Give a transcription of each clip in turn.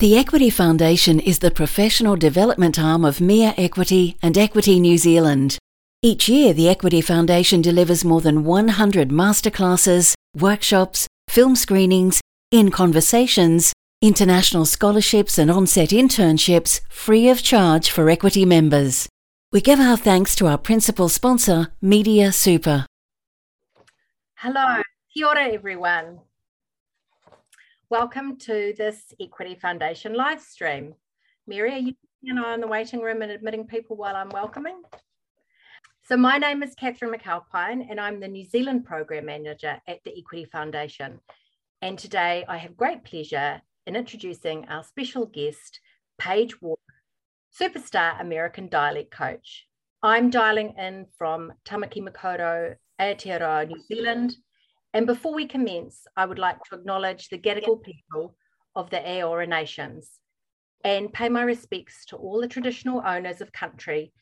The Equity Foundation is the professional development arm of MEAA Equity and Equity New Zealand. Each year, the Equity Foundation delivers more than 100 masterclasses, workshops, film screenings, in conversations, international scholarships, and on-set internships free of charge for Equity members. We give our thanks to our principal sponsor, Media Super. Hello, kia ora everyone. Welcome to this Equity Foundation live stream. Mary, are you and I in the waiting room and admitting people while I'm welcoming? So my name is Catherine McAlpine and I'm the New Zealand Program Manager at the Equity Foundation. And today I have great pleasure in introducing our special guest, Paige Walker, superstar American dialect coach. I'm dialing in from Tamaki Makaurau, Aotearoa, New Zealand, and before we commence, I would like to acknowledge the Gadigal people of the Eora Nations and pay my respects to all the traditional owners of country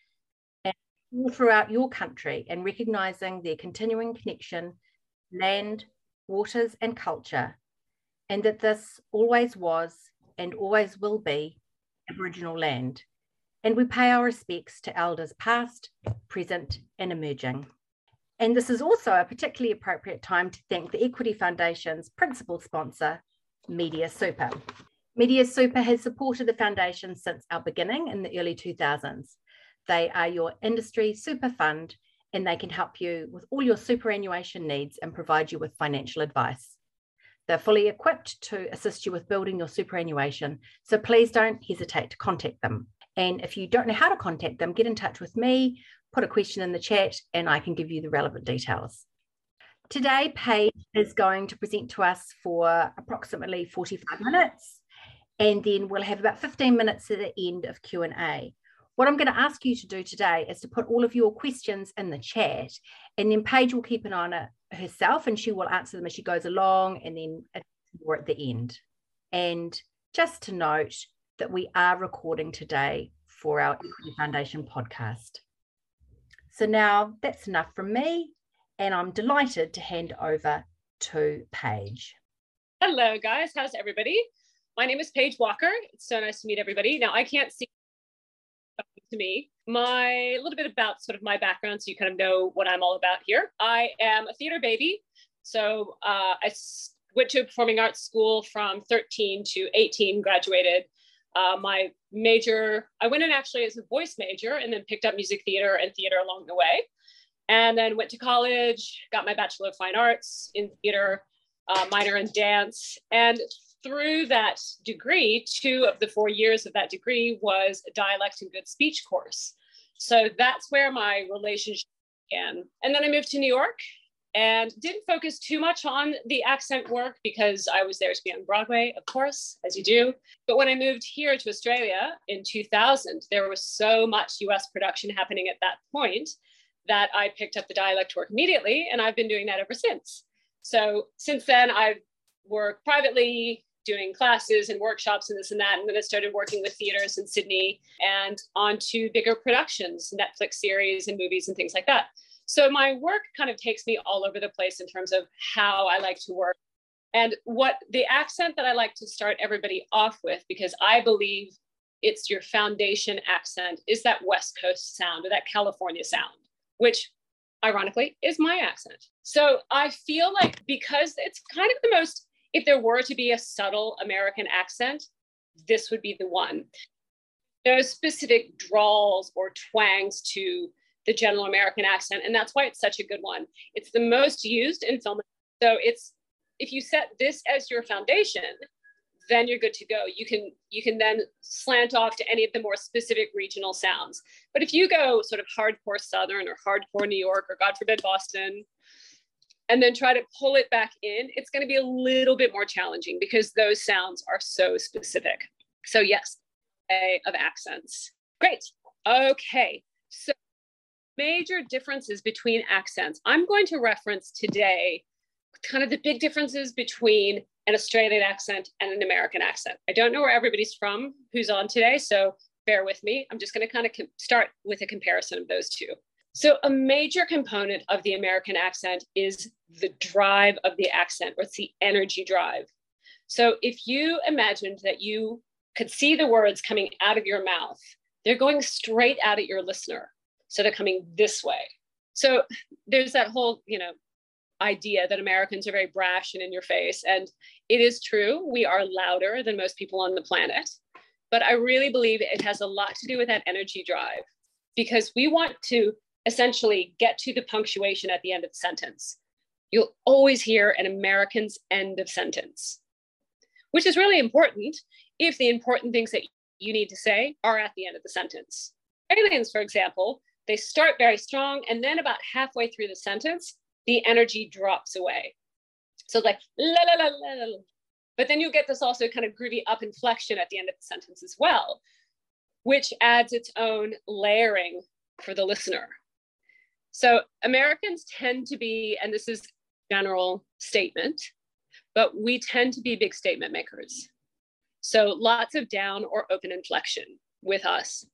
and all throughout your country and recognizing their continuing connection, land, waters, and culture, and that this always was and always will be Aboriginal land. And we pay our respects to elders past, present, and emerging. And this is also a particularly appropriate time to thank the Equity Foundation's principal sponsor, Media Super. Media Super has supported the foundation since our beginning in the early 2000s. They are your industry super fund and they can help you with all your superannuation needs and provide you with financial advice. They're fully equipped to assist you with building your superannuation, so please don't hesitate to contact them. And if you don't know how to contact them, get in touch with me put a question in the chat and I can give you the relevant details. Today, Paige is going to present to us for approximately 45 minutes, and then we'll have about 15 minutes at the end of Q&A. What I'm going to ask you to do today is to put all of your questions in the chat, and then Paige will keep an eye on it herself, and she will answer them as she goes along, and then more at the end. And just to note that we are recording today for our Equity Foundation podcast. So now that's enough from me, and I'm delighted to hand over to Paige. Hello, guys. How's everybody? My name is Paige Walker. It's so nice to meet everybody. Now, I can't see to me my a little bit about sort of my background so you kind of know what I'm all about here. I am a theater baby. So uh, I went to a performing arts school from 13 to 18, graduated uh, my major, I went in actually as a voice major and then picked up music theater and theater along the way. And then went to college, got my Bachelor of Fine Arts in theater, uh, minor in dance. And through that degree, two of the four years of that degree was a dialect and good speech course. So that's where my relationship began. And then I moved to New York and didn't focus too much on the accent work because I was there to be on Broadway, of course, as you do. But when I moved here to Australia in 2000, there was so much US production happening at that point that I picked up the dialect work immediately, and I've been doing that ever since. So since then, I've worked privately, doing classes and workshops and this and that. And then I started working with theaters in Sydney and on to bigger productions, Netflix series and movies and things like that. So my work kind of takes me all over the place in terms of how I like to work. And what the accent that I like to start everybody off with, because I believe it's your foundation accent, is that West Coast sound or that California sound, which ironically is my accent. So I feel like because it's kind of the most, if there were to be a subtle American accent, this would be the one. There's specific drawls or twangs to the general American accent. And that's why it's such a good one. It's the most used in film. So it's if you set this as your foundation, then you're good to go. You can you can then slant off to any of the more specific regional sounds. But if you go sort of hardcore Southern or hardcore New York or God forbid Boston, and then try to pull it back in, it's going to be a little bit more challenging because those sounds are so specific. So yes, a of accents. Great. Okay. So major differences between accents. I'm going to reference today kind of the big differences between an Australian accent and an American accent. I don't know where everybody's from who's on today, so bear with me. I'm just going to kind of start with a comparison of those two. So, a major component of the American accent is the drive of the accent, or it's the energy drive. So, if you imagined that you could see the words coming out of your mouth, they're going straight out at your listener. So they're coming this way. So there's that whole, you know, idea that Americans are very brash and in your face. And it is true, we are louder than most people on the planet. But I really believe it has a lot to do with that energy drive because we want to essentially get to the punctuation at the end of the sentence. You'll always hear an American's end of sentence, which is really important if the important things that you need to say are at the end of the sentence. Aliens, for example, they start very strong and then about halfway through the sentence, the energy drops away. So like la la la la la. But then you get this also kind of groovy up inflection at the end of the sentence as well, which adds its own layering for the listener. So Americans tend to be, and this is general statement, but we tend to be big statement makers. So lots of down or open inflection with us.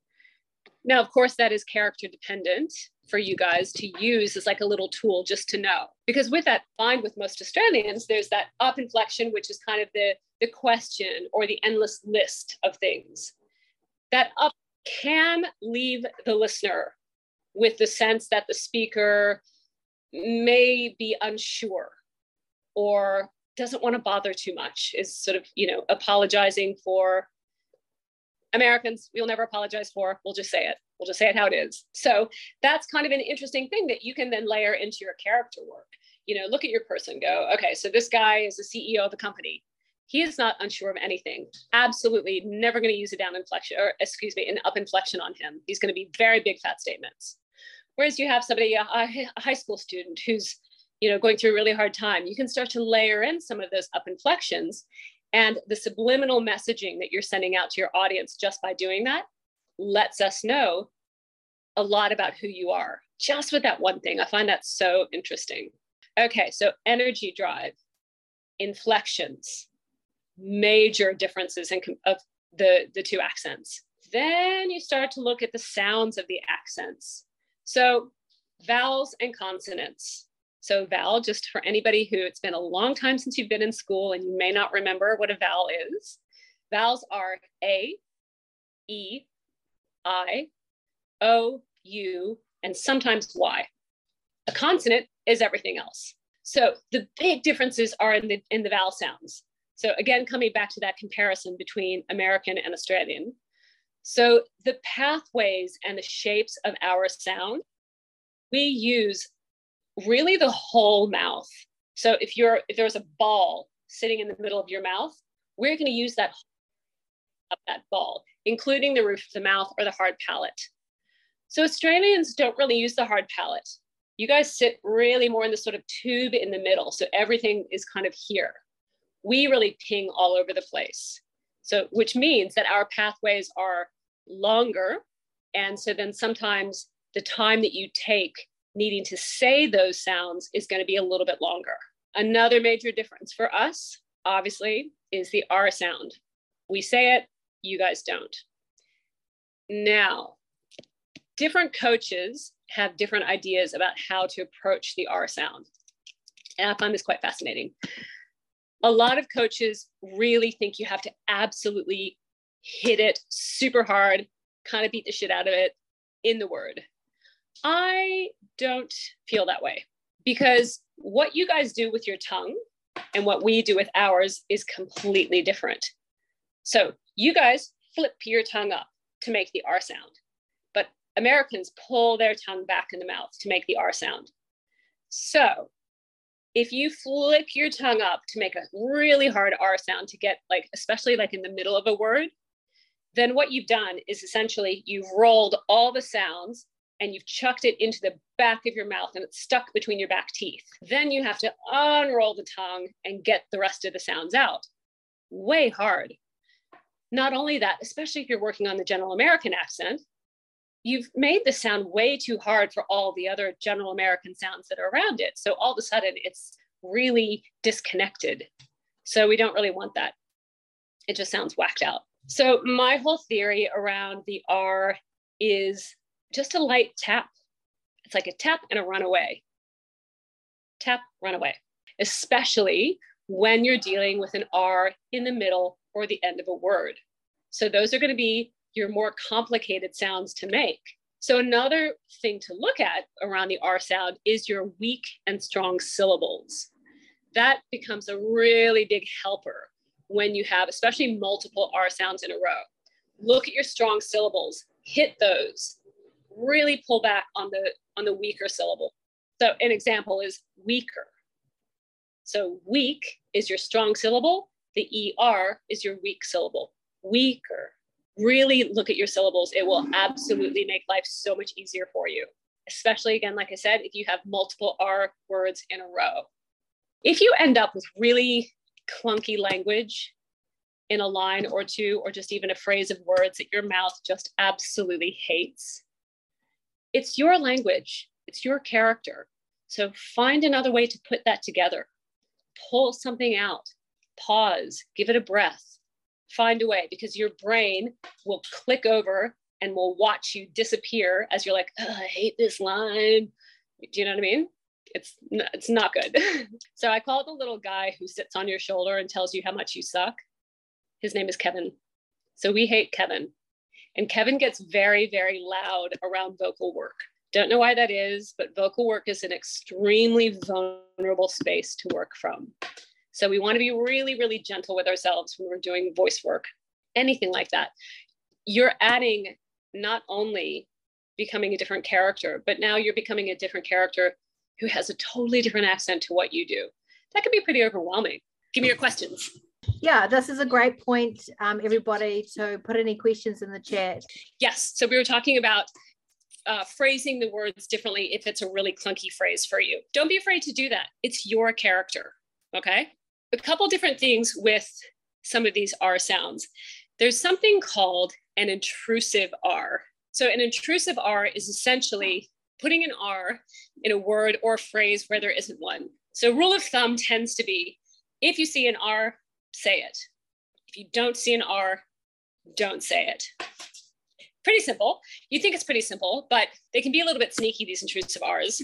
Now, of course, that is character dependent for you guys to use as like a little tool just to know. Because with that, find with most Australians, there's that up inflection, which is kind of the, the question or the endless list of things. That up can leave the listener with the sense that the speaker may be unsure or doesn't want to bother too much is sort of you know apologizing for americans we'll never apologize for we'll just say it. We'll just say it how it is. So that's kind of an interesting thing that you can then layer into your character work. You know look at your person go okay so this guy is the ceo of the company. He is not unsure of anything. Absolutely never going to use a down inflection or excuse me an up inflection on him. He's going to be very big fat statements. Whereas you have somebody a, a high school student who's you know, going through a really hard time, you can start to layer in some of those up inflections and the subliminal messaging that you're sending out to your audience just by doing that lets us know a lot about who you are just with that one thing. I find that so interesting. Okay, so energy drive, inflections, major differences in of the, the two accents. Then you start to look at the sounds of the accents. So vowels and consonants. So vowel, just for anybody who it's been a long time since you've been in school and you may not remember what a vowel is. Vowels are A, E, I, O, U, and sometimes Y. A consonant is everything else. So the big differences are in the, in the vowel sounds. So again, coming back to that comparison between American and Australian. So the pathways and the shapes of our sound, we use really the whole mouth. So if you're if there's a ball sitting in the middle of your mouth, we're going to use that of that ball, including the roof of the mouth or the hard palate. So Australians don't really use the hard palate. You guys sit really more in the sort of tube in the middle. So everything is kind of here. We really ping all over the place. So, which means that our pathways are longer. And so then sometimes the time that you take needing to say those sounds is going to be a little bit longer. Another major difference for us, obviously, is the R sound. We say it, you guys don't. Now, different coaches have different ideas about how to approach the R sound. And I find this quite fascinating. A lot of coaches really think you have to absolutely hit it super hard, kind of beat the shit out of it in the word. I don't feel that way because what you guys do with your tongue and what we do with ours is completely different. So you guys flip your tongue up to make the R sound, but Americans pull their tongue back in the mouth to make the R sound. So if you flip your tongue up to make a really hard R sound to get like, especially like in the middle of a word, then what you've done is essentially you've rolled all the sounds and you've chucked it into the back of your mouth and it's stuck between your back teeth. Then you have to unroll the tongue and get the rest of the sounds out. Way hard. Not only that, especially if you're working on the general American accent, you've made the sound way too hard for all the other general American sounds that are around it. So all of a sudden it's really disconnected. So we don't really want that. It just sounds whacked out. So my whole theory around the R is just a light tap. It's like a tap and a runaway. Tap, runaway, especially when you're dealing with an R in the middle or the end of a word. So those are going to be your more complicated sounds to make. So another thing to look at around the R sound is your weak and strong syllables. That becomes a really big helper when you have especially multiple R sounds in a row. Look at your strong syllables, hit those, really pull back on the on the weaker syllable. So an example is weaker. So weak is your strong syllable, the ER is your weak syllable. Weaker. Really look at your syllables. It will absolutely make life so much easier for you, especially again, like I said, if you have multiple R words in a row. If you end up with really clunky language in a line or two, or just even a phrase of words that your mouth just absolutely hates, it's your language, it's your character. So find another way to put that together. Pull something out, pause, give it a breath, find a way because your brain will click over and will watch you disappear as you're like, I hate this line. Do you know what I mean? It's it's not good. so I call it the little guy who sits on your shoulder and tells you how much you suck. His name is Kevin. So we hate Kevin. And Kevin gets very, very loud around vocal work. Don't know why that is, but vocal work is an extremely vulnerable space to work from. So we want to be really, really gentle with ourselves when we're doing voice work, anything like that. You're adding not only becoming a different character, but now you're becoming a different character who has a totally different accent to what you do. That can be pretty overwhelming. Give me your questions. Yeah, this is a great point, um, everybody. to put any questions in the chat. Yes. So we were talking about uh, phrasing the words differently if it's a really clunky phrase for you. Don't be afraid to do that. It's your character. Okay. A couple different things with some of these R sounds. There's something called an intrusive R. So, an intrusive R is essentially putting an R in a word or phrase where there isn't one. So, rule of thumb tends to be if you see an R, say it. If you don't see an R, don't say it. Pretty simple. You think it's pretty simple, but they can be a little bit sneaky, these intrusive R's.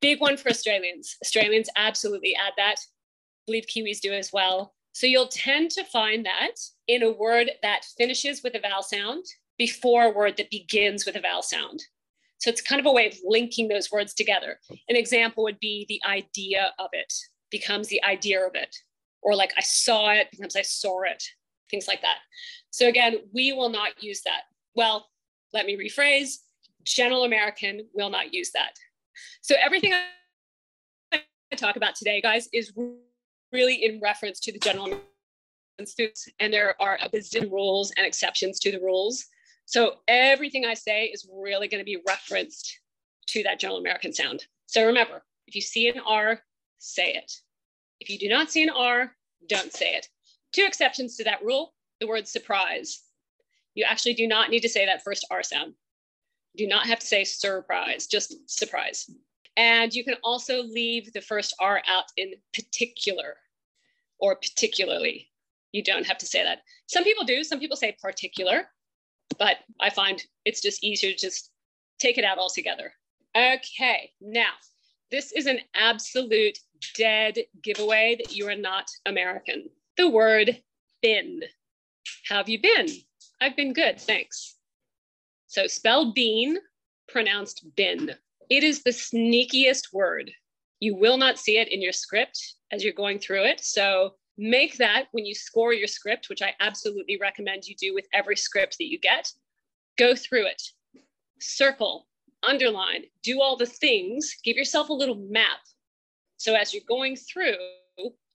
Big one for Australians. Australians absolutely add that. I believe Kiwis do as well. So you'll tend to find that in a word that finishes with a vowel sound before a word that begins with a vowel sound. So it's kind of a way of linking those words together. An example would be the idea of it becomes the idea of it, or like I saw it becomes I saw it, things like that. So again, we will not use that. Well, let me rephrase general American will not use that. So everything I talk about today, guys, is really in reference to the general American students, and there are a bazillion rules and exceptions to the rules. So everything I say is really going to be referenced to that general American sound. So remember, if you see an R, say it. If you do not see an R, don't say it. Two exceptions to that rule the word surprise. You actually do not need to say that first R sound. You Do not have to say surprise, just surprise. And you can also leave the first R out in particular or particularly. You don't have to say that. Some people do, some people say particular but I find it's just easier to just take it out altogether. Okay, now this is an absolute dead giveaway that you are not American. The word been. Have you been? I've been good, thanks. So spell bean, pronounced bin. It is the sneakiest word. You will not see it in your script as you're going through it. So make that when you score your script, which I absolutely recommend you do with every script that you get, go through it, circle, underline, do all the things, give yourself a little map. So as you're going through,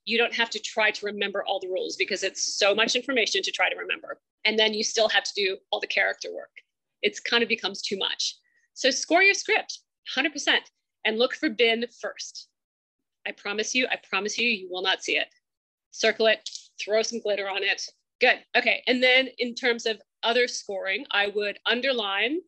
you don't have to try to remember all the rules because it's so much information to try to remember. And then you still have to do all the character work. It's kind of becomes too much. So score your script 100% and look for bin first. I promise you, I promise you, you will not see it circle it, throw some glitter on it. Good. Okay. And then in terms of other scoring, I would underline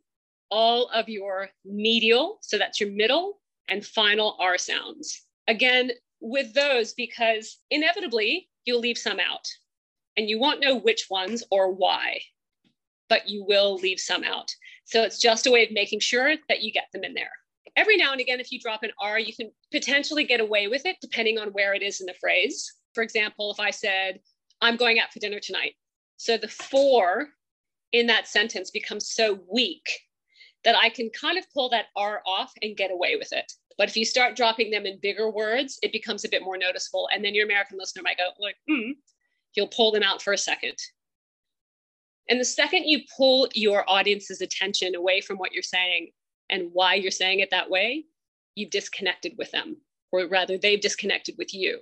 all of your medial, so that's your middle and final R sounds. Again, with those, because inevitably you'll leave some out and you won't know which ones or why, but you will leave some out. So it's just a way of making sure that you get them in there. Every now and again, if you drop an R, you can potentially get away with it depending on where it is in the phrase. For example, if I said, I'm going out for dinner tonight, So the for in that sentence becomes so weak that I can kind of pull that R off and get away with it. But if you start dropping them in bigger words, it becomes a bit more noticeable. And then your American listener might go, like, hmm, you'll pull them out for a second. And the second you pull your audience's attention away from what you're saying and why you're saying it that way, you've disconnected with them, or rather, they've disconnected with you.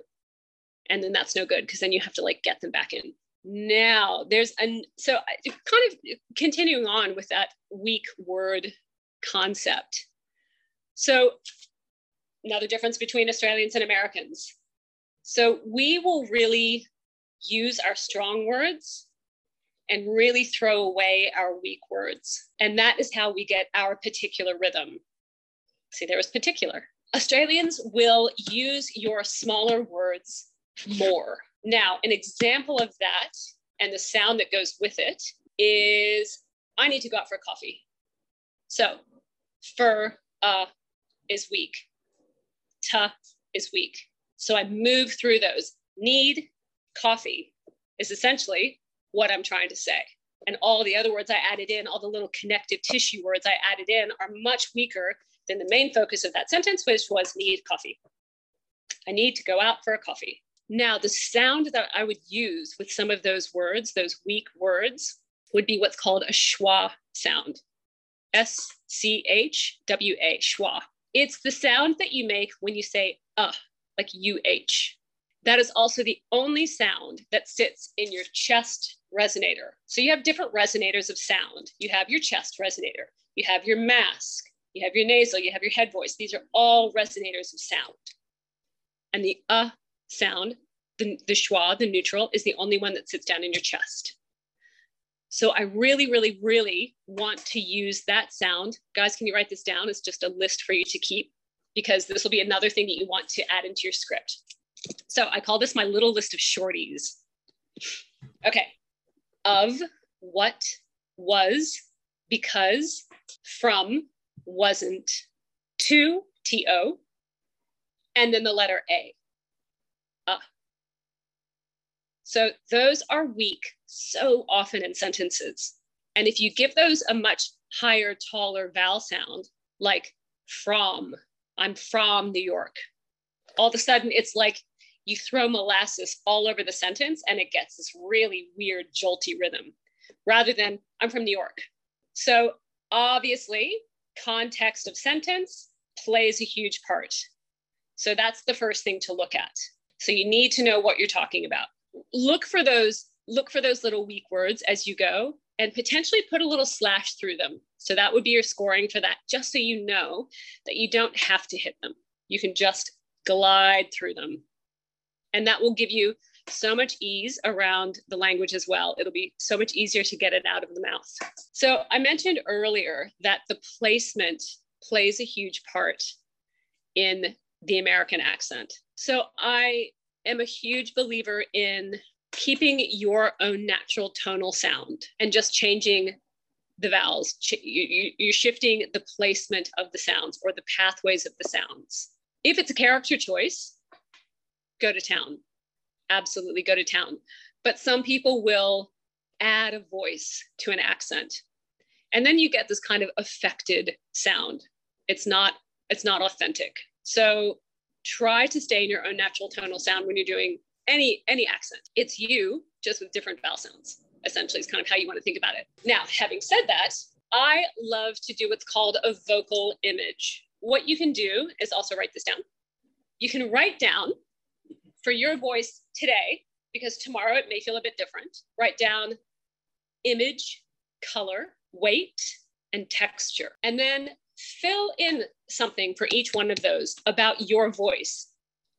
And then that's no good because then you have to like get them back in. Now, there's an so uh, kind of continuing on with that weak word concept. So, another difference between Australians and Americans. So, we will really use our strong words and really throw away our weak words. And that is how we get our particular rhythm. See, there was particular. Australians will use your smaller words more. Now, an example of that and the sound that goes with it is I need to go out for coffee. So, for uh is weak, ta is weak. So I move through those. Need coffee is essentially what I'm trying to say. And all the other words I added in, all the little connective tissue words I added in, are much weaker than the main focus of that sentence, which was need coffee. I need to go out for a coffee. Now, the sound that I would use with some of those words, those weak words, would be what's called a schwa sound. S C H W A, schwa. It's the sound that you make when you say uh, like UH. That is also the only sound that sits in your chest resonator. So you have different resonators of sound. You have your chest resonator, you have your mask, you have your nasal, you have your head voice. These are all resonators of sound. And the uh sound, the, the schwa, the neutral, is the only one that sits down in your chest. So I really, really, really want to use that sound. Guys, can you write this down? It's just a list for you to keep because this will be another thing that you want to add into your script. So I call this my little list of shorties. Okay, of, what, was, because, from, wasn't, to, to, and then the letter A. Uh. So those are weak so often in sentences. And if you give those a much higher, taller vowel sound, like from, I'm from New York, all of a sudden it's like you throw molasses all over the sentence and it gets this really weird, jolty rhythm rather than I'm from New York. So obviously, context of sentence plays a huge part. So that's the first thing to look at. So you need to know what you're talking about. Look for those look for those little weak words as you go and potentially put a little slash through them. So that would be your scoring for that just so you know that you don't have to hit them. You can just glide through them and that will give you so much ease around the language as well. It'll be so much easier to get it out of the mouth. So I mentioned earlier that the placement plays a huge part in the American accent. So I am a huge believer in keeping your own natural tonal sound and just changing the vowels. You're shifting the placement of the sounds or the pathways of the sounds. If it's a character choice, go to town. Absolutely go to town. But some people will add a voice to an accent. And then you get this kind of affected sound. It's not it's not authentic. So try to stay in your own natural tonal sound when you're doing any any accent. It's you just with different vowel sounds. Essentially, is kind of how you want to think about it. Now, having said that, I love to do what's called a vocal image. What you can do is also write this down. You can write down for your voice today, because tomorrow it may feel a bit different, write down image, color, weight, and texture. And then fill in something for each one of those about your voice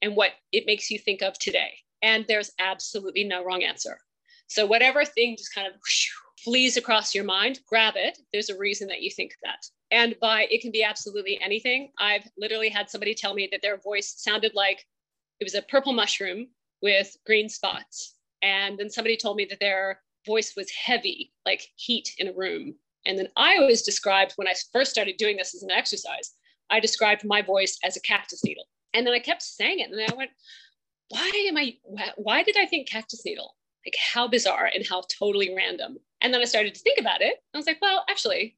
and what it makes you think of today. And there's absolutely no wrong answer. So, whatever thing just kind of flees across your mind, grab it. There's a reason that you think that. And by it can be absolutely anything. I've literally had somebody tell me that their voice sounded like it was a purple mushroom with green spots. And then somebody told me that their voice was heavy, like heat in a room. And then I always described when I first started doing this as an exercise, I described my voice as a cactus needle. And then I kept saying it. And then I went, why am I, why did I think cactus needle? Like how bizarre and how totally random. And then I started to think about it. I was like, well, actually,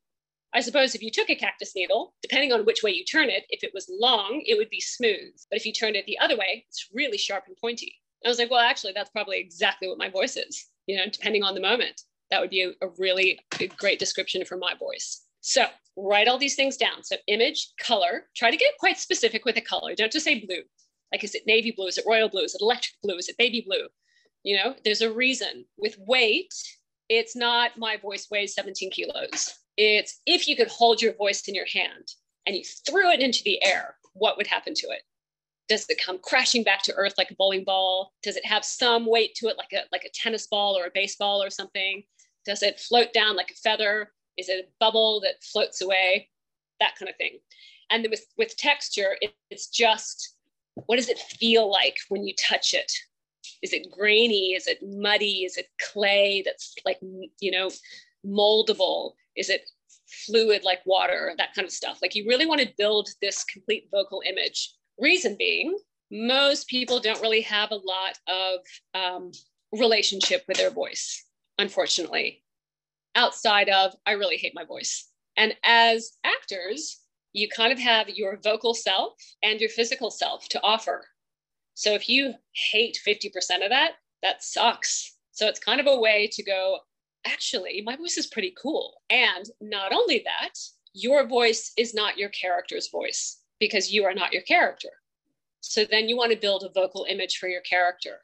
I suppose if you took a cactus needle, depending on which way you turn it, if it was long, it would be smooth. But if you turned it the other way, it's really sharp and pointy. I was like, well, actually, that's probably exactly what my voice is, you know, depending on the moment. That would be a, a really great description for my voice. So write all these things down. So image, color, try to get quite specific with a color. Don't just say blue. Like, is it navy blue? Is it royal blue? Is it electric blue? Is it baby blue? You know, there's a reason. With weight, it's not my voice weighs 17 kilos. It's if you could hold your voice in your hand and you threw it into the air, what would happen to it? Does it come crashing back to earth like a bowling ball? Does it have some weight to it like a like a tennis ball or a baseball or something? Does it float down like a feather? Is it a bubble that floats away? That kind of thing. And then with, with texture, it, it's just what does it feel like when you touch it? Is it grainy? Is it muddy? Is it clay that's like, you know, moldable? Is it fluid like water? That kind of stuff. Like you really want to build this complete vocal image. Reason being, most people don't really have a lot of um, relationship with their voice, unfortunately, outside of I really hate my voice. And as actors, you kind of have your vocal self and your physical self to offer. So if you hate 50% of that, that sucks. So it's kind of a way to go, actually, my voice is pretty cool. And not only that, your voice is not your character's voice because you are not your character. So then you want to build a vocal image for your character.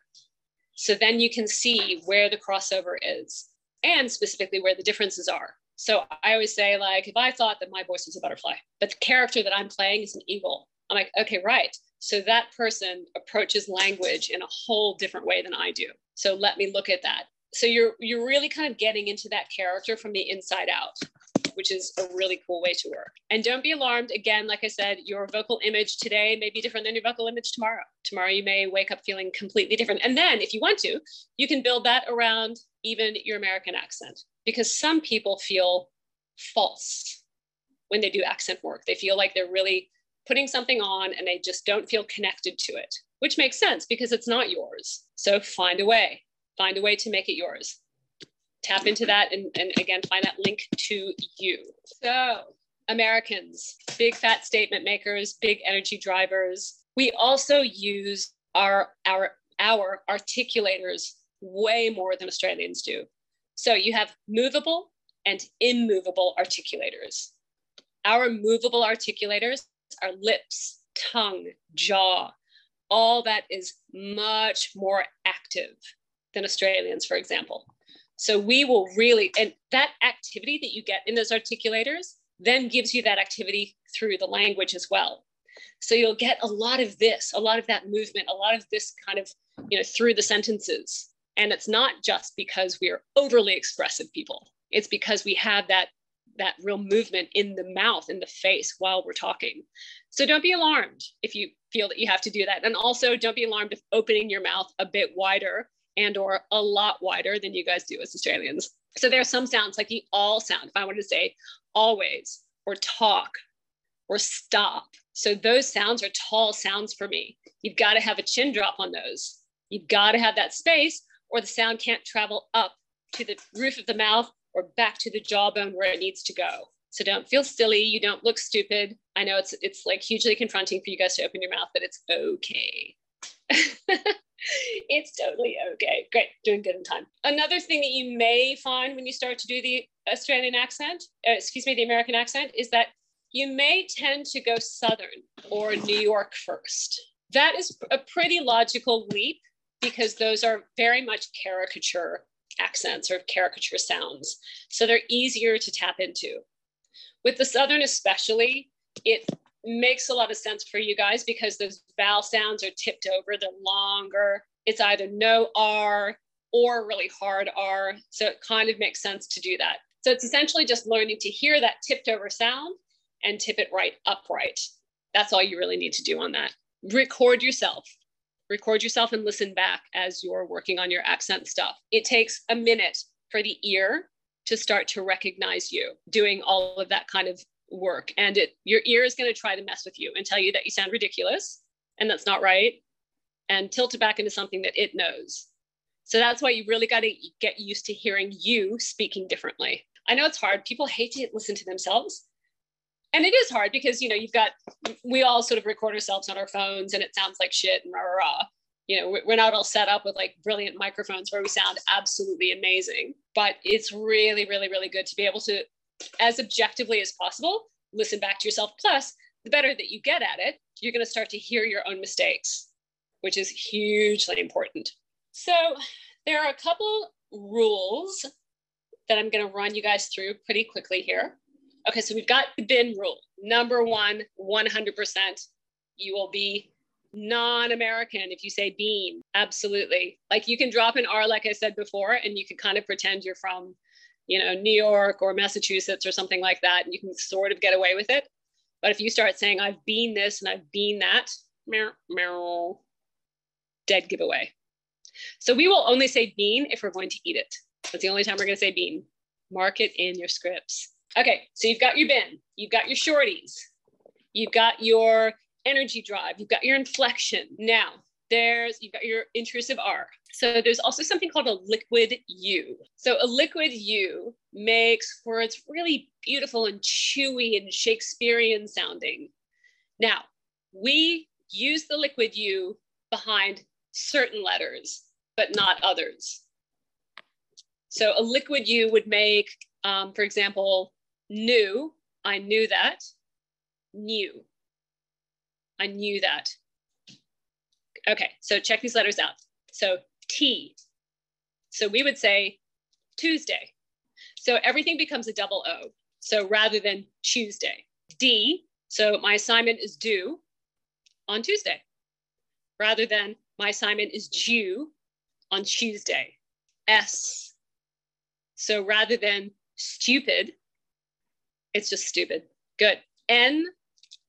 So then you can see where the crossover is and specifically where the differences are. So I always say, like, if I thought that my voice was a butterfly, but the character that I'm playing is an eagle, I'm like, okay, right. So that person approaches language in a whole different way than I do. So let me look at that. So you're you're really kind of getting into that character from the inside out, which is a really cool way to work. And don't be alarmed. Again, like I said, your vocal image today may be different than your vocal image tomorrow. Tomorrow you may wake up feeling completely different. And then if you want to, you can build that around even your American accent because some people feel false when they do accent work. They feel like they're really putting something on and they just don't feel connected to it, which makes sense because it's not yours. So find a way, find a way to make it yours. Tap into that and, and again, find that link to you. So, Americans, big fat statement makers, big energy drivers. We also use our, our, our articulators way more than Australians do. So you have movable and immovable articulators. Our movable articulators are lips, tongue, jaw, all that is much more active than Australians, for example. So we will really, and that activity that you get in those articulators then gives you that activity through the language as well. So you'll get a lot of this, a lot of that movement, a lot of this kind of, you know, through the sentences. And it's not just because we are overly expressive people. It's because we have that that real movement in the mouth in the face while we're talking so don't be alarmed if you feel that you have to do that and also don't be alarmed if opening your mouth a bit wider and or a lot wider than you guys do as australians so there are some sounds like the all sound if i wanted to say always or talk or stop so those sounds are tall sounds for me you've got to have a chin drop on those you've got to have that space or the sound can't travel up to the roof of the mouth or back to the jawbone where it needs to go. So don't feel silly. You don't look stupid. I know it's it's like hugely confronting for you guys to open your mouth, but it's okay. it's totally okay. Great, doing good in time. Another thing that you may find when you start to do the Australian accent, uh, excuse me, the American accent, is that you may tend to go Southern or New York first. That is a pretty logical leap because those are very much caricature accents or caricature sounds. So they're easier to tap into. With the Southern, especially, it makes a lot of sense for you guys because those vowel sounds are tipped over, they're longer. It's either no R or really hard R. So it kind of makes sense to do that. So it's essentially just learning to hear that tipped over sound and tip it right upright. That's all you really need to do on that. Record yourself record yourself and listen back as you're working on your accent stuff. It takes a minute for the ear to start to recognize you doing all of that kind of work. And it, your ear is going to try to mess with you and tell you that you sound ridiculous and that's not right and tilt it back into something that it knows. So that's why you really got to get used to hearing you speaking differently. I know it's hard. People hate to listen to themselves. And it is hard because, you know, you've got, we all sort of record ourselves on our phones and it sounds like shit and rah, rah, rah. You know, we're not all set up with like brilliant microphones where we sound absolutely amazing. But it's really, really, really good to be able to, as objectively as possible, listen back to yourself. Plus, the better that you get at it, you're going to start to hear your own mistakes, which is hugely important. So, there are a couple rules that I'm going to run you guys through pretty quickly here. Okay, so we've got the bin rule. Number one, 100%, you will be non-American if you say bean. Absolutely. Like you can drop an R, like I said before, and you can kind of pretend you're from, you know, New York or Massachusetts or something like that, and you can sort of get away with it. But if you start saying I've been this and I've been that, meow, meow, dead giveaway. So we will only say bean if we're going to eat it. That's the only time we're going to say bean. Mark it in your scripts. Okay, so you've got your bin, you've got your shorties, you've got your energy drive, you've got your inflection. Now, there's you've got your intrusive R. So there's also something called a liquid U. So a liquid U makes words really beautiful and chewy and Shakespearean sounding. Now, we use the liquid U behind certain letters, but not others. So a liquid U would make, um, for example, knew, I knew that, knew. I knew that. Okay, so check these letters out. So T. So we would say Tuesday. So everything becomes a double O. So rather than Tuesday. D. So my assignment is due on Tuesday rather than my assignment is due on Tuesday. S. So rather than stupid, it's just stupid. Good. N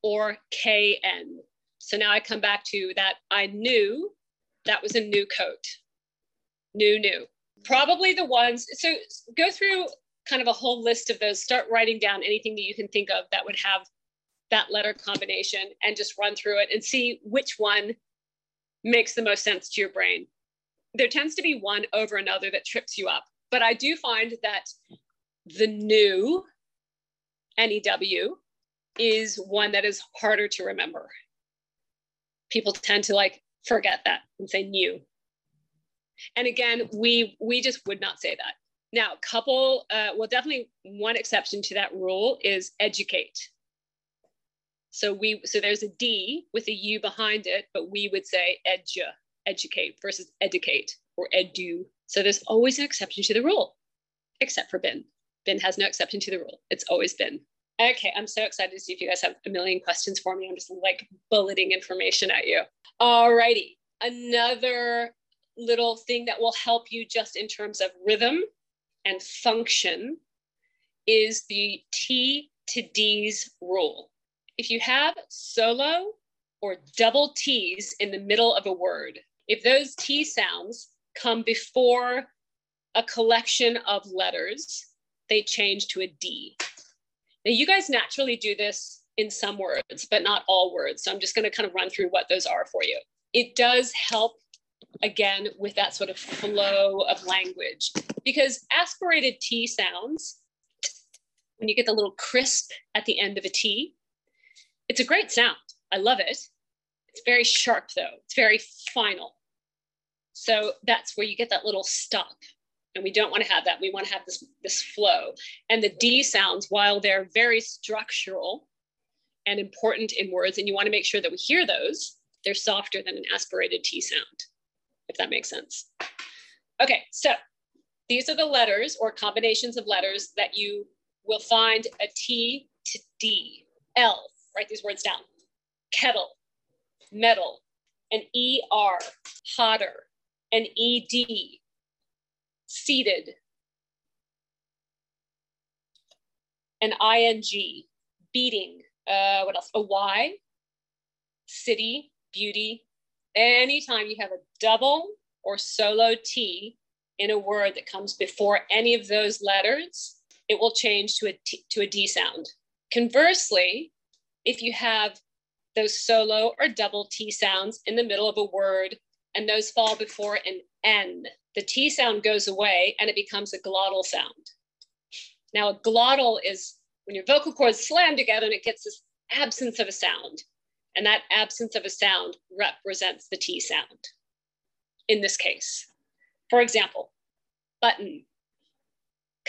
or KN. So now I come back to that I knew that was a new coat. New, new. Probably the ones, so go through kind of a whole list of those. Start writing down anything that you can think of that would have that letter combination and just run through it and see which one makes the most sense to your brain. There tends to be one over another that trips you up. But I do find that the new NEW is one that is harder to remember. People tend to like forget that and say new. And again, we we just would not say that. Now, couple, uh, well, definitely one exception to that rule is educate. So we so there's a D with a U behind it, but we would say edu, educate versus educate or edu. So there's always an exception to the rule, except for bin. Bin has no exception to the rule. It's always been. Okay, I'm so excited to see if you guys have a million questions for me. I'm just like bulleting information at you. All righty. Another little thing that will help you just in terms of rhythm and function is the T to D's rule. If you have solo or double T's in the middle of a word, if those T sounds come before a collection of letters, they change to a D. Now, you guys naturally do this in some words, but not all words. So I'm just going to kind of run through what those are for you. It does help, again, with that sort of flow of language because aspirated T sounds, when you get the little crisp at the end of a T, it's a great sound. I love it. It's very sharp, though, it's very final. So that's where you get that little stop and we don't want to have that. We want to have this, this flow. And the D sounds, while they're very structural and important in words, and you want to make sure that we hear those, they're softer than an aspirated T sound, if that makes sense. Okay, so these are the letters or combinations of letters that you will find a T to D. L, write these words down. Kettle, metal, an ER, hotter, an ED, seated. An ing, beating. Uh, what else? A y, city, beauty. Anytime you have a double or solo t in a word that comes before any of those letters, it will change to a t, to a d sound. Conversely, if you have those solo or double t sounds in the middle of a word and those fall before an n, the T sound goes away and it becomes a glottal sound. Now, a glottal is when your vocal cords slam together and it gets this absence of a sound. And that absence of a sound represents the T sound in this case. For example, button,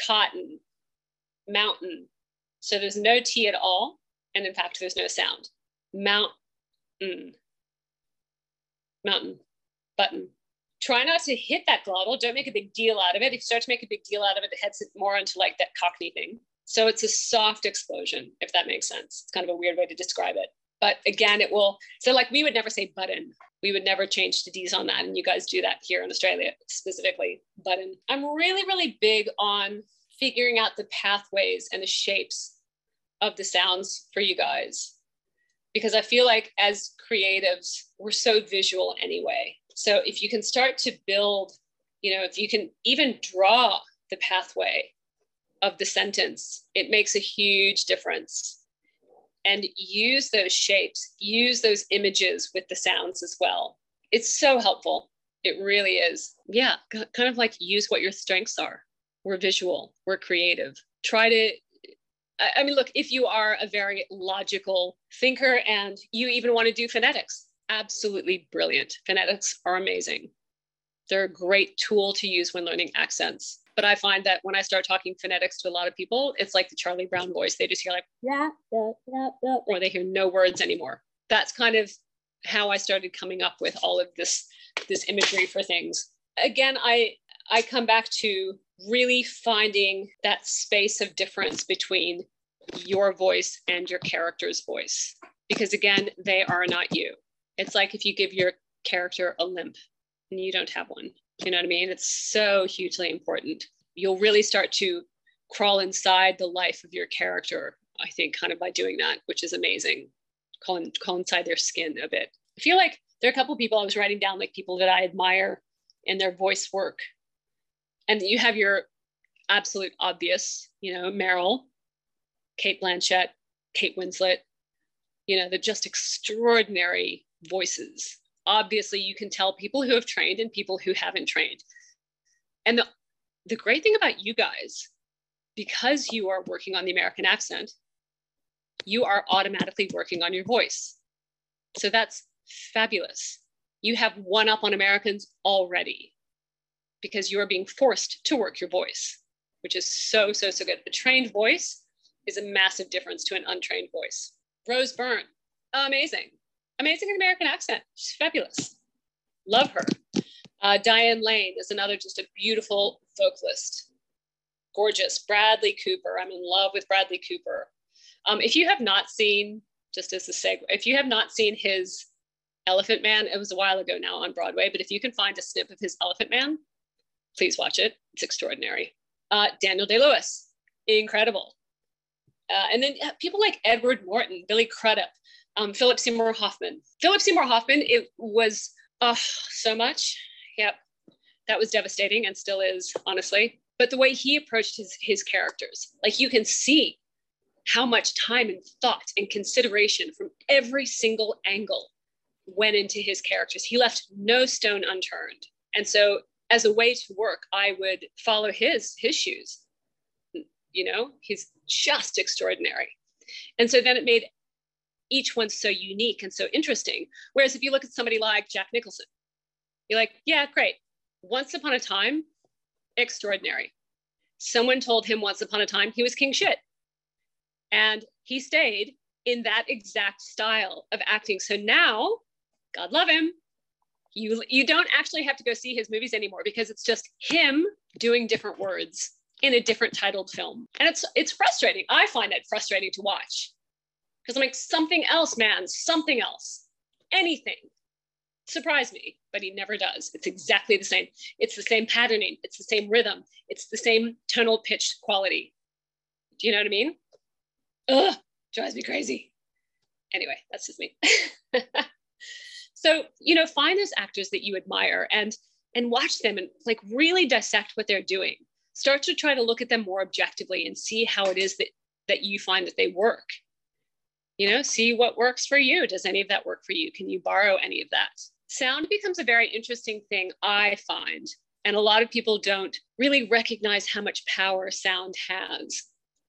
cotton, mountain. So there's no T at all. And in fact, there's no sound. Mountain, mountain, button. Try not to hit that glottal. Don't make a big deal out of it. If you start to make a big deal out of it, it heads more into like that cockney thing. So it's a soft explosion, if that makes sense. It's kind of a weird way to describe it. But again, it will. So, like, we would never say button. We would never change the D's on that. And you guys do that here in Australia specifically. Button. I'm really, really big on figuring out the pathways and the shapes of the sounds for you guys. Because I feel like as creatives, we're so visual anyway. So if you can start to build, you know, if you can even draw the pathway of the sentence, it makes a huge difference. And use those shapes, use those images with the sounds as well. It's so helpful. It really is. Yeah, kind of like use what your strengths are. We're visual, we're creative. Try to, I mean, look, if you are a very logical thinker and you even want to do phonetics, absolutely brilliant. Phonetics are amazing. They're a great tool to use when learning accents but I find that when I start talking phonetics to a lot of people, it's like the Charlie Brown voice. They just hear like, yeah, yeah, yeah, yeah, or they hear no words anymore. That's kind of how I started coming up with all of this, this imagery for things. Again, I, I come back to really finding that space of difference between your voice and your character's voice. Because again, they are not you. It's like if you give your character a limp and you don't have one. You know what I mean? It's so hugely important. You'll really start to crawl inside the life of your character, I think, kind of by doing that, which is amazing. Crawl, in, inside their skin a bit. I feel like there are a couple people I was writing down, like people that I admire in their voice work. And you have your absolute obvious, you know, Meryl, Cate Blanchett, Kate Winslet, you know, they're just extraordinary voices obviously you can tell people who have trained and people who haven't trained. And the, the great thing about you guys, because you are working on the American accent, you are automatically working on your voice. So that's fabulous. You have one up on Americans already because you are being forced to work your voice, which is so, so, so good. A trained voice is a massive difference to an untrained voice. Rose Byrne, amazing amazing American accent. She's fabulous. Love her. Uh, Diane Lane is another just a beautiful vocalist. Gorgeous. Bradley Cooper. I'm in love with Bradley Cooper. Um, if you have not seen, just as a segue, if you have not seen his Elephant Man, it was a while ago now on Broadway, but if you can find a snip of his Elephant Man, please watch it. It's extraordinary. Uh, Daniel Day Lewis, incredible. Uh, and then people like Edward Norton, Billy Crudup, um, Philip Seymour Hoffman. Philip Seymour Hoffman, it was oh, so much. Yep. That was devastating and still is, honestly. But the way he approached his, his characters, like you can see how much time and thought and consideration from every single angle went into his characters. He left no stone unturned. And so as a way to work, I would follow his his shoes. You know, he's just extraordinary. And so then it made each one's so unique and so interesting. Whereas if you look at somebody like Jack Nicholson, you're like, yeah, great. Once upon a time, extraordinary. Someone told him once upon a time he was king shit. And he stayed in that exact style of acting. So now, God love him, you you don't actually have to go see his movies anymore because it's just him doing different words in a different titled film. And it's it's frustrating. I find it frustrating to watch because I'm like, something else, man, something else, anything. Surprise me, but he never does. It's exactly the same. It's the same patterning, it's the same rhythm, it's the same tonal pitch quality. Do you know what I mean? Ugh, drives me crazy. Anyway, that's just me. so, you know, find those actors that you admire and and watch them and like really dissect what they're doing. Start to try to look at them more objectively and see how it is that that you find that they work you know see what works for you does any of that work for you can you borrow any of that sound becomes a very interesting thing i find And a lot of people don't really recognize how much power sound has.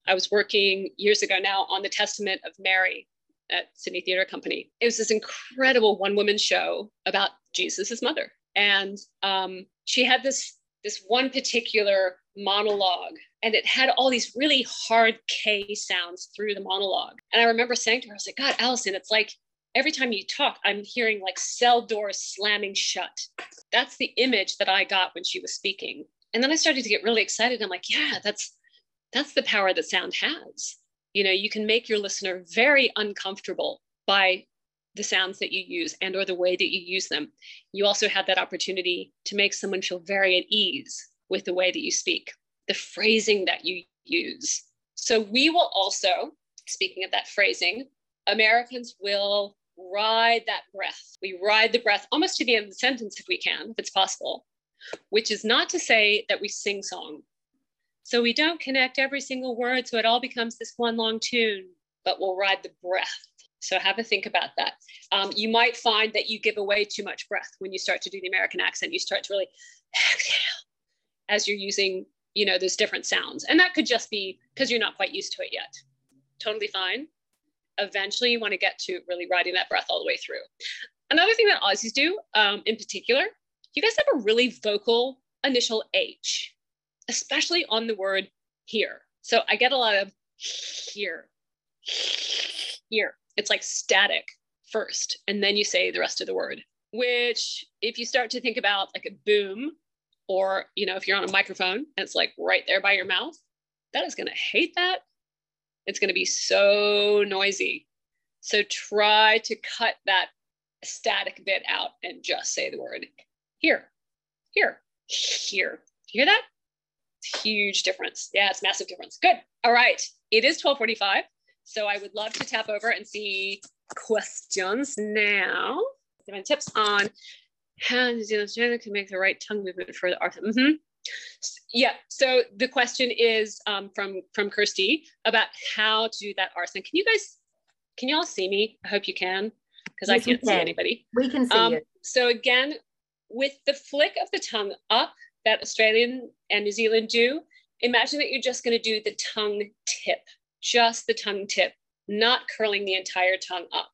I was working years ago now on the Testament of Mary at Sydney Theatre Company. It was this incredible one woman show about Jesus's mother. And um, she had this, this one particular monologue, and it had all these really hard K sounds through the monologue. And I remember saying to her, I was like, God, Allison, it's like every time you talk, I'm hearing like cell doors slamming shut. That's the image that I got when she was speaking. And then I started to get really excited. I'm like, yeah, that's that's the power that sound has. You know, you can make your listener very uncomfortable by the sounds that you use and or the way that you use them. You also have that opportunity to make someone feel very at ease with the way that you speak, the phrasing that you use. So we will also, speaking of that phrasing, Americans will ride that breath. We ride the breath almost to the end of the sentence if we can, if it's possible, which is not to say that we sing song. So we don't connect every single word so it all becomes this one long tune, but we'll ride the breath. So have a think about that. Um, you might find that you give away too much breath when you start to do the American accent. You start to really exhale as you're using, you know, those different sounds. And that could just be because you're not quite used to it yet. Totally fine eventually you want to get to really riding that breath all the way through. Another thing that Aussies do um, in particular, you guys have a really vocal initial H, especially on the word here. So I get a lot of here, here. It's like static first, and then you say the rest of the word, which if you start to think about like a boom, or you know, if you're on a microphone and it's like right there by your mouth, that is going to hate that it's going to be so noisy. So try to cut that static bit out and just say the word here, here, here. You hear that? Huge difference. Yeah, it's massive difference. Good. All right. It is 1245. So I would love to tap over and see questions now. Different tips on how New Zealand can make the right tongue movement for the art. Mm-hmm. Yeah. So the question is um, from from Kirsty about how to do that arson. Can you guys? Can you all see me? I hope you can because I can't see anybody. We can see um, you. So again, with the flick of the tongue up that Australian and New Zealand do, imagine that you're just going to do the tongue tip, just the tongue tip, not curling the entire tongue up.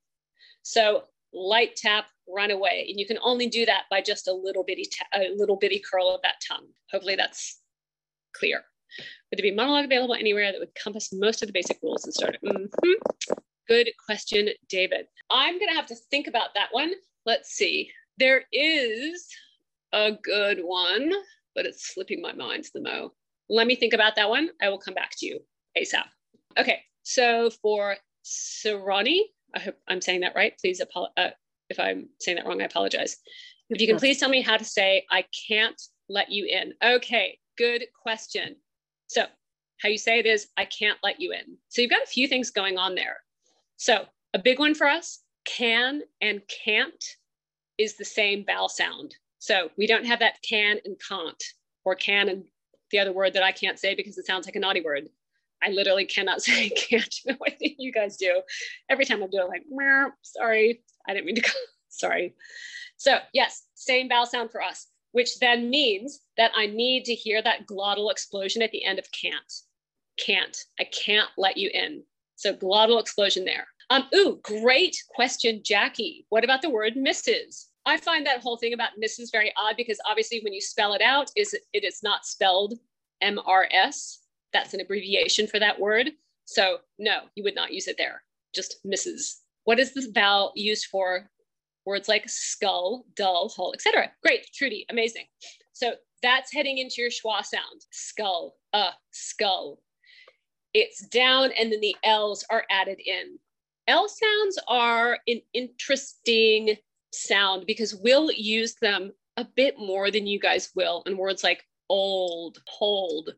So light tap, run away. And you can only do that by just a little bitty, a little bitty curl of that tongue. Hopefully that's clear. Would there be monologue available anywhere that would compass most of the basic rules and start? Mm-hmm. Good question, David. I'm gonna have to think about that one. Let's see. There is a good one, but it's slipping my mind the mo. Let me think about that one. I will come back to you ASAP. Okay, so for Sarani, I hope I'm saying that right. Please, uh, if I'm saying that wrong, I apologize. If you can please tell me how to say, I can't let you in. Okay, good question. So, how you say it is, I can't let you in. So, you've got a few things going on there. So, a big one for us can and can't is the same vowel sound. So, we don't have that can and can't, or can and the other word that I can't say because it sounds like a naughty word. I literally cannot say can't the way that you guys do. Every time I do it, I'm like, sorry, I didn't mean to. sorry. So yes, same vowel sound for us, which then means that I need to hear that glottal explosion at the end of can't. Can't. I can't let you in. So glottal explosion there. Um, ooh, great question, Jackie. What about the word Mrs.? I find that whole thing about Mrs. very odd because obviously when you spell it out, is it is not spelled M-R-S. That's an abbreviation for that word. So no, you would not use it there. Just Mrs. What is this vowel used for? Words like skull, dull, hull, etc. Great, Trudy, amazing. So that's heading into your schwa sound. Skull, uh, skull. It's down and then the L's are added in. L sounds are an interesting sound because we'll use them a bit more than you guys will in words like old, hold,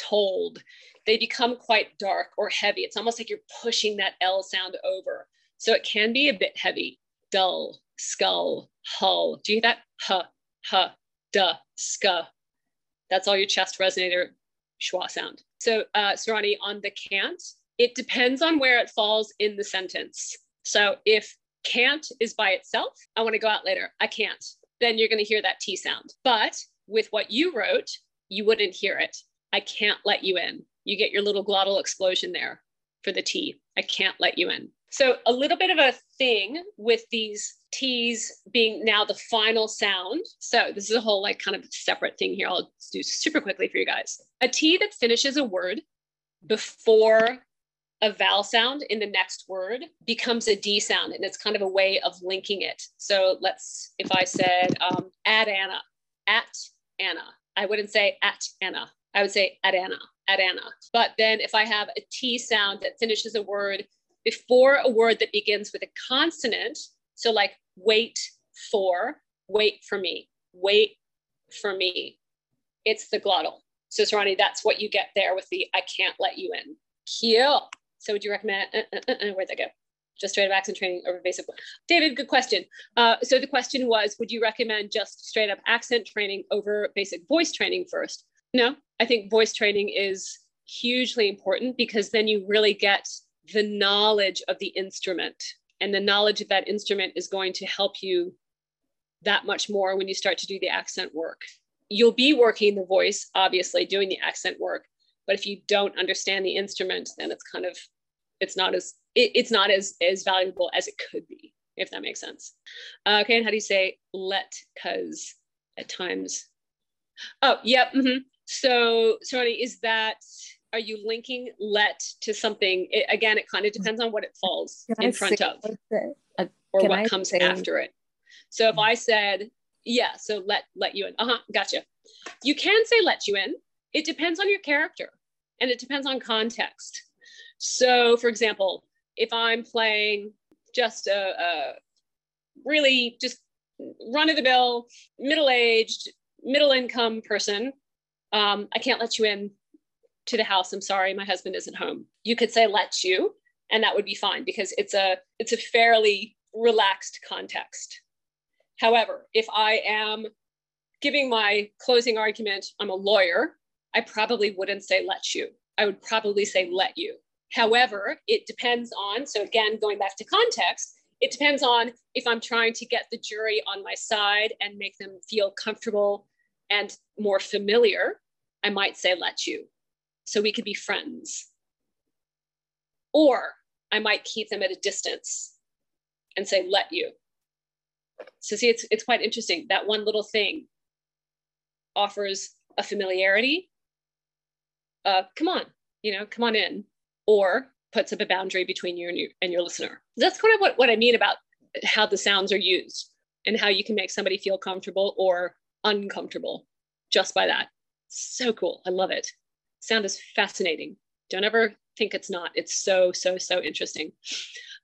told. They become quite dark or heavy. It's almost like you're pushing that L sound over. So it can be a bit heavy, dull, skull, hull. Do you hear that? Huh, huh, duh, ska. That's all your chest resonator schwa sound. So uh, Sarani, on the can't, it depends on where it falls in the sentence. So if can't is by itself, I want to go out later, I can't, then you're going to hear that T sound. But with what you wrote, you wouldn't hear it. I can't let you in. You get your little glottal explosion there for the T. I can't let you in. So, a little bit of a thing with these T's being now the final sound. So, this is a whole like kind of separate thing here. I'll do super quickly for you guys. A T that finishes a word before a vowel sound in the next word becomes a D sound, and it's kind of a way of linking it. So, let's, if I said um, at Anna, at Anna, I wouldn't say at Anna. I would say at Anna. But then if I have a T sound that finishes a word before a word that begins with a consonant. So, like, wait for, wait for me, wait for me. It's the glottal. So, Sarani, that's what you get there with the I can't let you in. Kill. So, would you recommend? Uh, uh, uh, uh, where'd that go? Just straight up accent training over basic. David, good question. Uh, so, the question was Would you recommend just straight up accent training over basic voice training first? No, I think voice training is hugely important because then you really get the knowledge of the instrument and the knowledge of that instrument is going to help you that much more when you start to do the accent work. You'll be working the voice obviously doing the accent work but if you don't understand the instrument then it's kind of it's not as it, it's not as as valuable as it could be if that makes sense. Uh, okay and how do you say let cuz at times? Oh yep mm-hmm. So sorry is that are you linking let to something? It, again it kind of depends on what it falls can in I front of uh, or what I comes say, after it. So if i said yeah so let let you in. Uh-huh gotcha. You can say let you in. It depends on your character and it depends on context. So for example if i'm playing just a, a really just run of the mill middle aged middle income person um, i can't let you in to the house. I'm sorry. My husband isn't home. You could say let you and that would be fine because it's a it's a fairly relaxed context. However if i am giving my closing argument i'm a lawyer i probably wouldn't say let you. I would probably say let you. However it depends on so again going back to context it depends on if i'm trying to get the jury on my side and make them feel comfortable and more familiar i might say let you so we could be friends. Or I might keep them at a distance and say, let you. So see, it's, it's quite interesting. That one little thing offers a familiarity. Uh, come on, you know, come on in, or puts up a boundary between you and, you and your listener. That's kind of what, what I mean about how the sounds are used and how you can make somebody feel comfortable or uncomfortable just by that. So cool. I love it sound is fascinating. Don't ever think it's not. It's so, so, so interesting.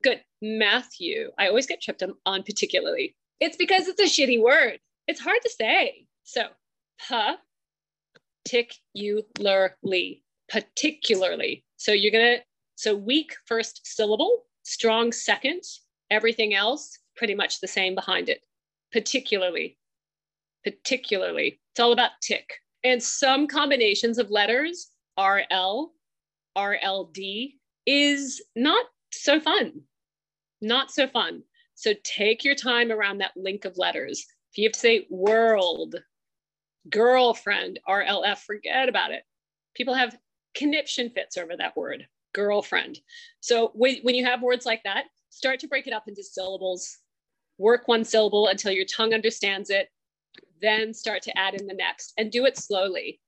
Good. Matthew. I always get tripped on particularly. It's because it's a shitty word. It's hard to say. So, particularly, particularly. So you're going to, so weak first syllable, strong second, everything else pretty much the same behind it. Particularly, particularly. It's all about tick. And some combinations of letters, RL, RLD, is not so fun. Not so fun. So take your time around that link of letters. If you have to say world, girlfriend, RLF, forget about it. People have conniption fits over that word, girlfriend. So when you have words like that, start to break it up into syllables. Work one syllable until your tongue understands it then start to add in the next and do it slowly.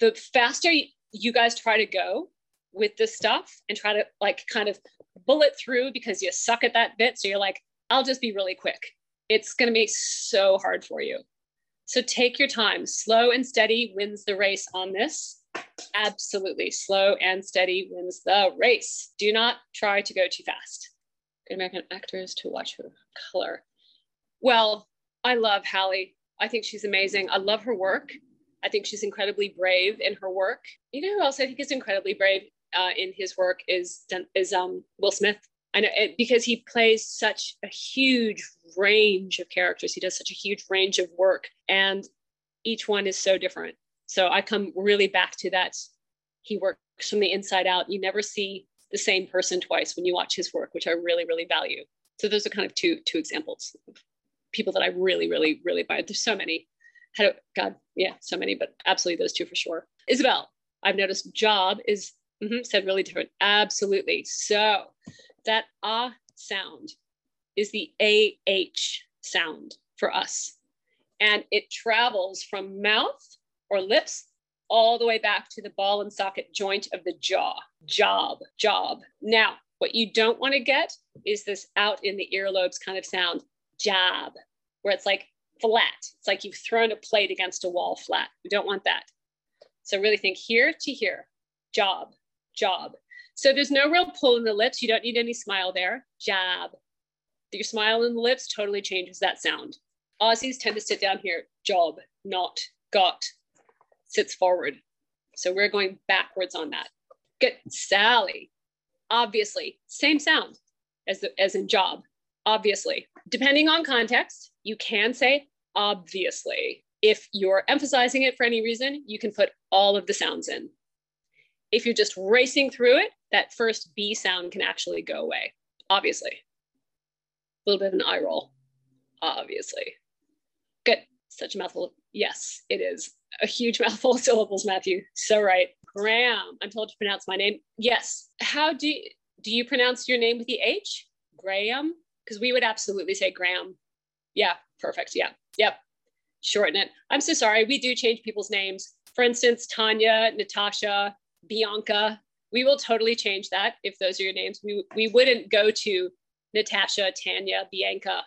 The faster you guys try to go with this stuff and try to like kind of bullet through because you suck at that bit. So you're like, I'll just be really quick. It's going to be so hard for you. So take your time. Slow and steady wins the race on this. Absolutely. Slow and steady wins the race. Do not try to go too fast. Good American actors to watch her color. Well, I love Hallie. I think she's amazing. I love her work. I think she's incredibly brave in her work. You know who else I think is incredibly brave uh, in his work is is um, Will Smith. I know it, because he plays such a huge range of characters. He does such a huge range of work, and each one is so different. So I come really back to that. He works from the inside out. You never see the same person twice when you watch his work, which I really, really value. So those are kind of two two examples people that I really, really, really buy. There's so many. how do, God, yeah, so many, but absolutely those two for sure. Isabel, I've noticed job is mm-hmm, said really different. Absolutely. So that ah sound is the AH sound for us. And it travels from mouth or lips all the way back to the ball and socket joint of the jaw. Job, job. Now, what you don't want to get is this out in the earlobes kind of sound, job, where it's like flat. It's like you've thrown a plate against a wall flat. We don't want that. So really think here to here, job, job. So there's no real pull in the lips. You don't need any smile there. Job. Your smile in the lips totally changes that sound. Aussies tend to sit down here, job, not, got, sits forward. So we're going backwards on that. Good. Sally. Obviously, same sound as, the, as in job. Obviously. Depending on context, you can say obviously. If you're emphasizing it for any reason, you can put all of the sounds in. If you're just racing through it, that first B sound can actually go away, obviously. A little bit of an eye roll, obviously. Good. Such a mouthful. Yes, it is a huge mouthful of syllables, Matthew. So right. Graham, I'm told to pronounce my name. Yes. How do you, do you pronounce your name with the H? Graham? Because we would absolutely say Graham. Yeah, perfect. Yeah. Yep. Shorten it. I'm so sorry. We do change people's names. For instance, Tanya, Natasha, Bianca. We will totally change that if those are your names. We, we wouldn't go to Natasha, Tanya, Bianca.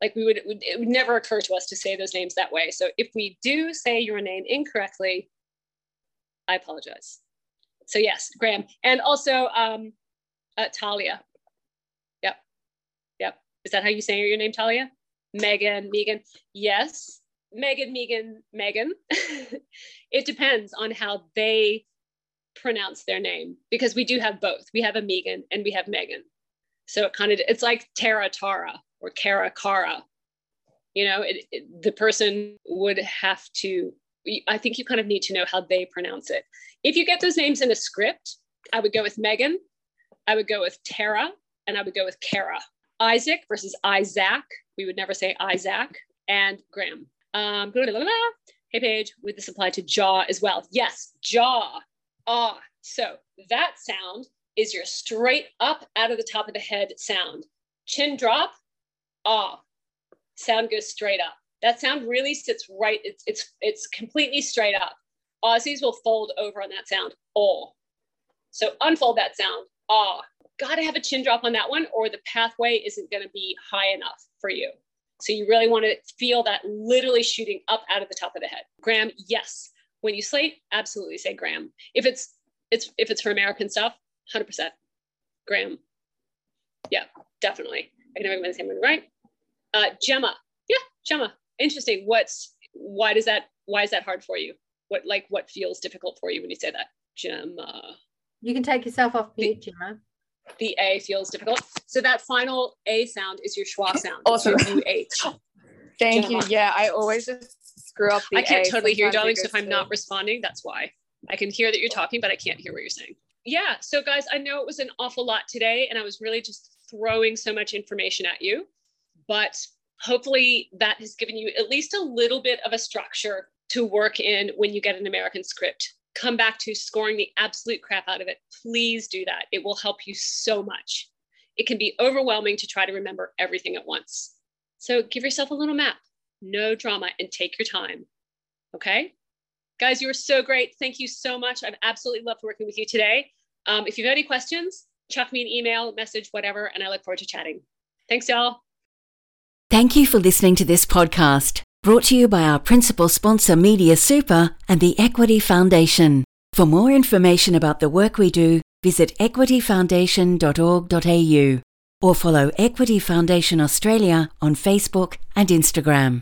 Like we would, it would, it would never occur to us to say those names that way. So if we do say your name incorrectly, I apologize. So yes, Graham, and also um, uh, Talia. Is that how you say your name, Talia? Megan, Megan. Yes, Megan, Megan, Megan. it depends on how they pronounce their name because we do have both. We have a Megan and we have Megan. So it kind of it's like Tara Tara or Kara Kara. You know, it, it, the person would have to. I think you kind of need to know how they pronounce it. If you get those names in a script, I would go with Megan, I would go with Tara, and I would go with Kara. Isaac versus Isaac. We would never say Isaac and Graham. Um, blah, blah, blah, hey, Paige, would this apply to jaw as well? Yes, jaw. Ah. So that sound is your straight up out of the top of the head sound. Chin drop, ah. Sound goes straight up. That sound really sits right. It's it's it's completely straight up. Aussies will fold over on that sound. Oh. So unfold that sound. Ah. Got to have a chin drop on that one, or the pathway isn't going to be high enough for you. So you really want to feel that literally shooting up out of the top of the head. Graham, yes. When you slate, absolutely say Graham. If it's it's if it's for American stuff, 100%. Graham. Yeah, definitely. I can remember the same one, right? Uh, Gemma. Yeah, Gemma. Interesting. What's why does that why is that hard for you? What like what feels difficult for you when you say that? Gemma. You can take yourself off mute, Gemma. The A feels difficult. So that final A sound is your schwa sound. Awesome. UH. Thank you. Yeah, I always just screw up the I can't A. totally hear you, darling. So if I'm not responding, that's why. I can hear that you're talking, but I can't hear what you're saying. Yeah. So, guys, I know it was an awful lot today, and I was really just throwing so much information at you. But hopefully, that has given you at least a little bit of a structure to work in when you get an American script. Come back to scoring the absolute crap out of it. Please do that. It will help you so much. It can be overwhelming to try to remember everything at once. So, give yourself a little map, no drama, and take your time. Okay? Guys, you were so great. Thank you so much. I've absolutely loved working with you today. Um, if you have any questions, chuck me an email, message, whatever, and I look forward to chatting. Thanks, y'all. Thank you for listening to this podcast, brought to you by our principal sponsor, Media Super, and the Equity Foundation. For more information about the work we do, visit equityfoundation.org.au or follow Equity Foundation Australia on Facebook and Instagram.